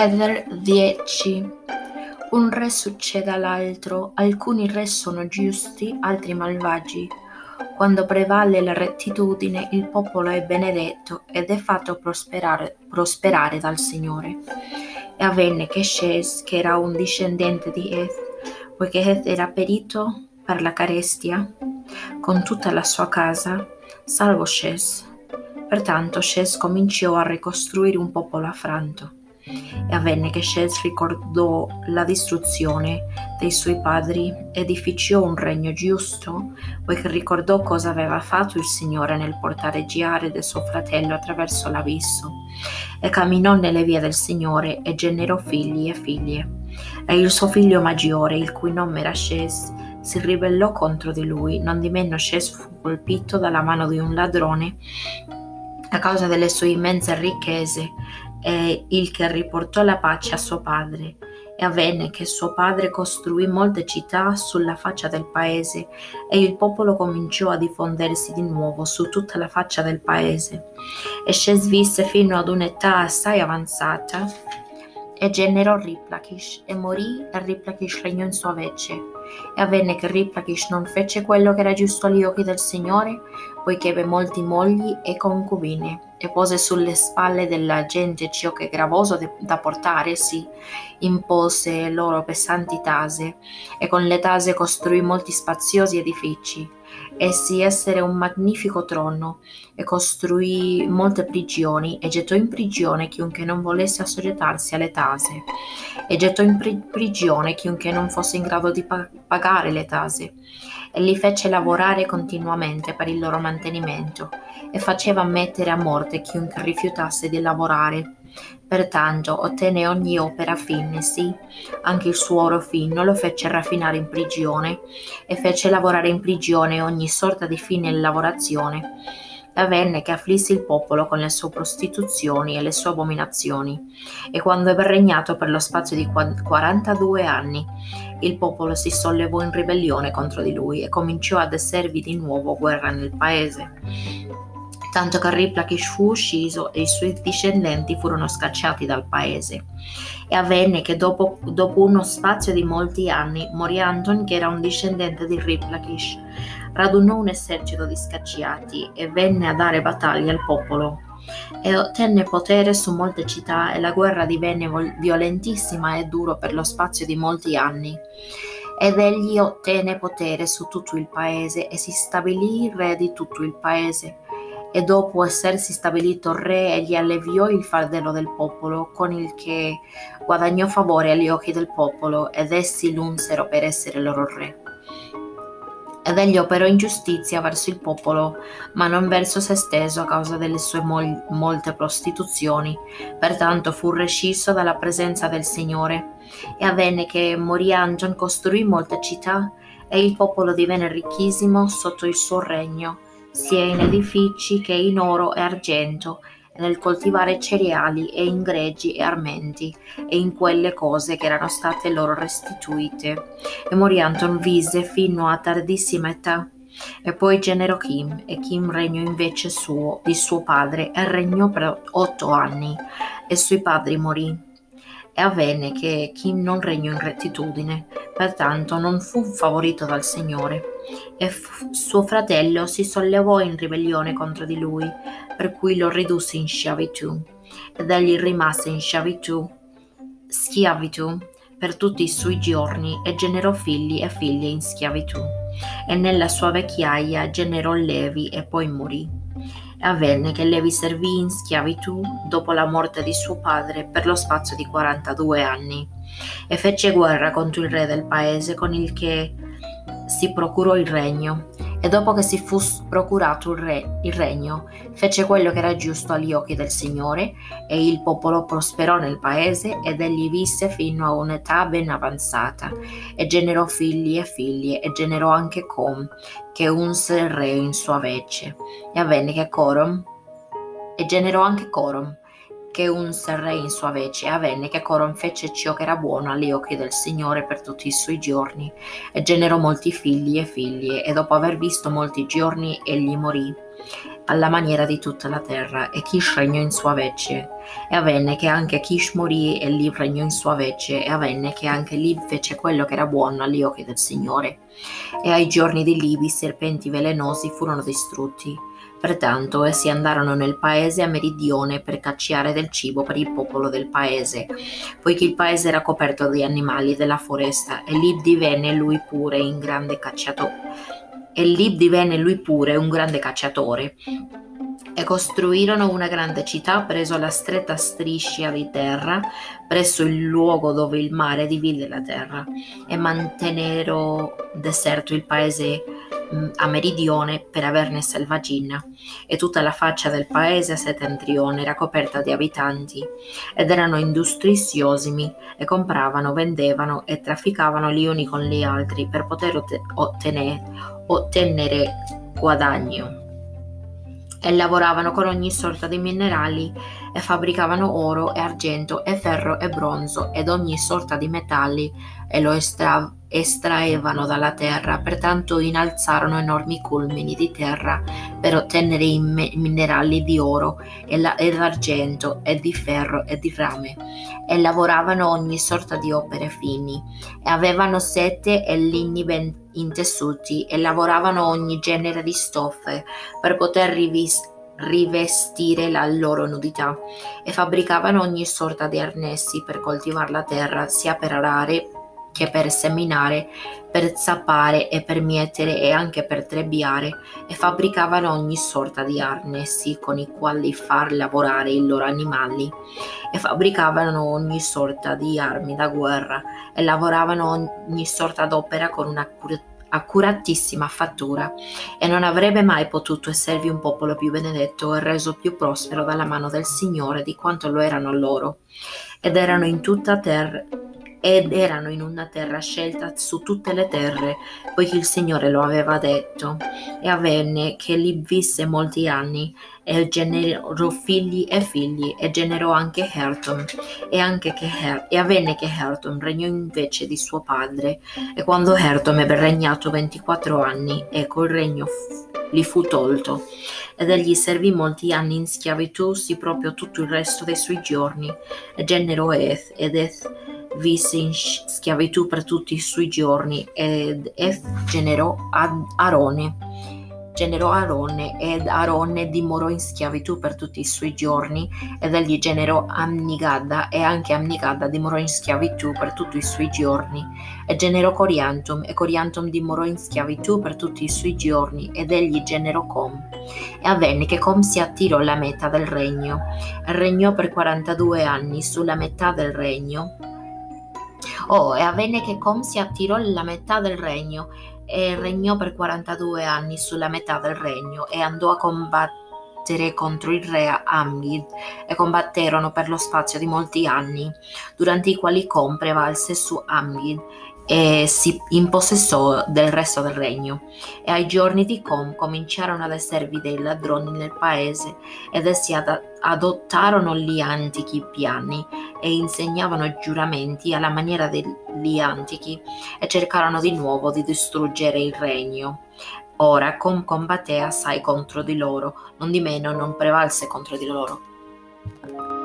Eder 10 Un re succede all'altro, alcuni re sono giusti, altri malvagi. Quando prevale la rettitudine, il popolo è benedetto ed è fatto prosperare, prosperare dal Signore. E avvenne che Shes, che era un discendente di Eth, poiché Eth era perito per la carestia, con tutta la sua casa, salvo Shes. Pertanto Shes cominciò a ricostruire un popolo affranto e avvenne che Shez ricordò la distruzione dei suoi padri, edificò un regno giusto, poiché ricordò cosa aveva fatto il Signore nel portare Giare suo fratello attraverso l'abisso, e camminò nelle vie del Signore e generò figli e figlie. E il suo figlio maggiore, il cui nome era Shez, si ribellò contro di lui, non di meno Shez fu colpito dalla mano di un ladrone a causa delle sue immense ricchezze e il che riportò la pace a suo padre. E avvenne che suo padre costruì molte città sulla faccia del paese e il popolo cominciò a diffondersi di nuovo su tutta la faccia del paese. E Shes visse fino ad un'età assai avanzata e generò Riplakish e morì e Riplakish regnò in sua vece. E avvenne che Riplakish non fece quello che era giusto agli occhi del Signore, poiché ebbe molti mogli e concubine, e pose sulle spalle della gente ciò che è gravoso da portare, sì, impose loro pesanti tase, e con le tase costruì molti spaziosi edifici, essi essere un magnifico trono, e costruì molte prigioni, e gettò in prigione chiunque non volesse assoggettarsi alle tase, e gettò in pri- prigione chiunque non fosse in grado di pa- pagare le tase, e li fece lavorare continuamente per il loro mantenimento, e faceva mettere a morte chiunque rifiutasse di lavorare. Pertanto ottenne ogni opera fine, anche il suo oro fino lo fece raffinare in prigione, e fece lavorare in prigione ogni sorta di fine lavorazione. Avvenne che afflisse il popolo con le sue prostituzioni e le sue abominazioni. E quando ebbe regnato per lo spazio di quarantadue anni, il popolo si sollevò in ribellione contro di lui e cominciò ad esservi di nuovo guerra nel paese tanto che Riplakish fu ucciso e i suoi discendenti furono scacciati dal paese. E avvenne che dopo, dopo uno spazio di molti anni morì Anton, che era un discendente di Riplakish, radunò un esercito di scacciati e venne a dare battaglia al popolo. E ottenne potere su molte città e la guerra divenne violentissima e dura per lo spazio di molti anni ed egli ottenne potere su tutto il paese e si stabilì re di tutto il paese e dopo essersi stabilito re egli alleviò il fardello del popolo, con il che guadagnò favore agli occhi del popolo, ed essi l'unsero per essere loro re. Ed egli operò ingiustizia verso il popolo, ma non verso se stesso a causa delle sue mol- molte prostituzioni. Pertanto fu rescisso dalla presenza del Signore. E avvenne che morì Angion costruì molte città, e il popolo divenne ricchissimo sotto il suo regno sia in edifici che in oro e argento, e nel coltivare cereali e in greggi e armenti, e in quelle cose che erano state loro restituite. E Morianton vise fino a tardissima età. E poi generò Kim, e Kim regnò invece suo, di suo padre, e regnò per otto anni, e suoi padri morì. E avvenne che Kim non regnò in rettitudine, pertanto non fu favorito dal Signore, e f- suo fratello si sollevò in ribellione contro di lui, per cui lo ridusse in schiavitù, ed egli rimase in schiavitù, schiavitù per tutti i suoi giorni e generò figli e figlie in schiavitù, e nella sua vecchiaia generò Levi e poi morì. Avvenne che Levi servì in schiavitù dopo la morte di suo padre per lo spazio di 42 anni e fece guerra contro il re del paese con il che si procurò il regno e dopo che si fu procurato il, re, il regno fece quello che era giusto agli occhi del Signore e il popolo prosperò nel paese ed egli visse fino a un'età ben avanzata e generò figli e figlie e generò anche Com che unse il re in sua vece. E avvenne che Corom e generò anche Corom che unse il re in sua vece, e avvenne che Coron fece ciò che era buono agli occhi del Signore per tutti i suoi giorni, e generò molti figli e figlie, e dopo aver visto molti giorni egli morì. alla maniera di tutta la terra, e Kish regnò in sua vece. E avvenne che anche Kish morì e Liv regnò in sua vece, e avvenne che anche Liv fece quello che era buono agli occhi del Signore. E ai giorni di Liv i serpenti velenosi furono distrutti. Pertanto essi andarono nel paese a meridione per cacciare del cibo per il popolo del paese, poiché il paese era coperto di animali della foresta, e Lib divenne lui pure un grande cacciatore. E Lib divenne lui pure un grande cacciatore. E costruirono una grande città presso la stretta striscia di terra, presso il luogo dove il mare divide la terra, e mantennero deserto il paese a meridione per averne selvaggina, e tutta la faccia del paese settentrione era coperta di abitanti, ed erano industriosimi, e compravano, vendevano e trafficavano gli uni con gli altri per poter ottenere, ottenere guadagno. E lavoravano con ogni sorta di minerali e fabbricavano oro e argento e ferro e bronzo ed ogni sorta di metalli e lo estra- estraevano dalla terra, pertanto innalzarono enormi culmini di terra per ottenere i me- minerali di oro e, la- d'argento e di ferro e di rame e lavoravano ogni sorta di opere fini e avevano sete e ligni ben intessuti e lavoravano ogni genere di stoffe per poter rivis- rivestire la loro nudità e fabbricavano ogni sorta di arnessi per coltivare la terra sia per arare che per seminare, per zappare e per mietere e anche per trebbiare, e fabbricavano ogni sorta di arnessi con i quali far lavorare i loro animali, e fabbricavano ogni sorta di armi da guerra, e lavoravano ogni sorta d'opera con una accuratissima fattura, e non avrebbe mai potuto esservi un popolo più benedetto e reso più prospero dalla mano del Signore di quanto lo erano loro, ed erano in tutta terra ed erano in una terra scelta su tutte le terre, poiché il Signore lo aveva detto. E avvenne che lì visse molti anni, e generò figli e figli, e generò anche Herton. E, anche che Her- e avvenne che Herton regnò invece di suo padre. E quando Herton ebbe regnato 24 anni, ecco il regno f- gli fu tolto, ed egli servì molti anni in schiavitù, sì proprio tutto il resto dei suoi giorni. E generò Eth, ed Eth visse in schiavitù per tutti i suoi giorni ed Eth generò Arone. Generò Arone ed Arone dimorò in schiavitù per tutti i suoi giorni ed egli generò Amnigadda e anche Amnigadda dimorò in schiavitù per tutti i suoi giorni e generò Coriantum e Coriantum dimorò in schiavitù per tutti i suoi giorni ed egli generò Com. E avvenne che Com si attirò alla metà del regno e regnò per 42 anni sulla metà del regno Oh, e avvenne che Com si attirò la metà del regno e regnò per 42 anni sulla metà del regno e andò a combattere contro il re Amgid e combatterono per lo spazio di molti anni, durante i quali Com prevalse su Amgid e si impossessò del resto del regno. E ai giorni di Com cominciarono ad esservi dei ladroni nel paese ed essi ad- adottarono gli antichi piani e insegnavano giuramenti alla maniera degli antichi e cercarono di nuovo di distruggere il regno. Ora Com combatté assai contro di loro, non di meno non prevalse contro di loro